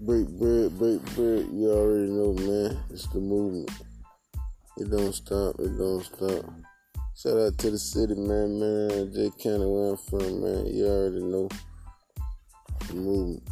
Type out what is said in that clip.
break bread, break bread. You already know, man. It's the movement. It don't stop. It don't stop. Shout out to the city, man, man. J County, where I'm from, man. You already know the movement.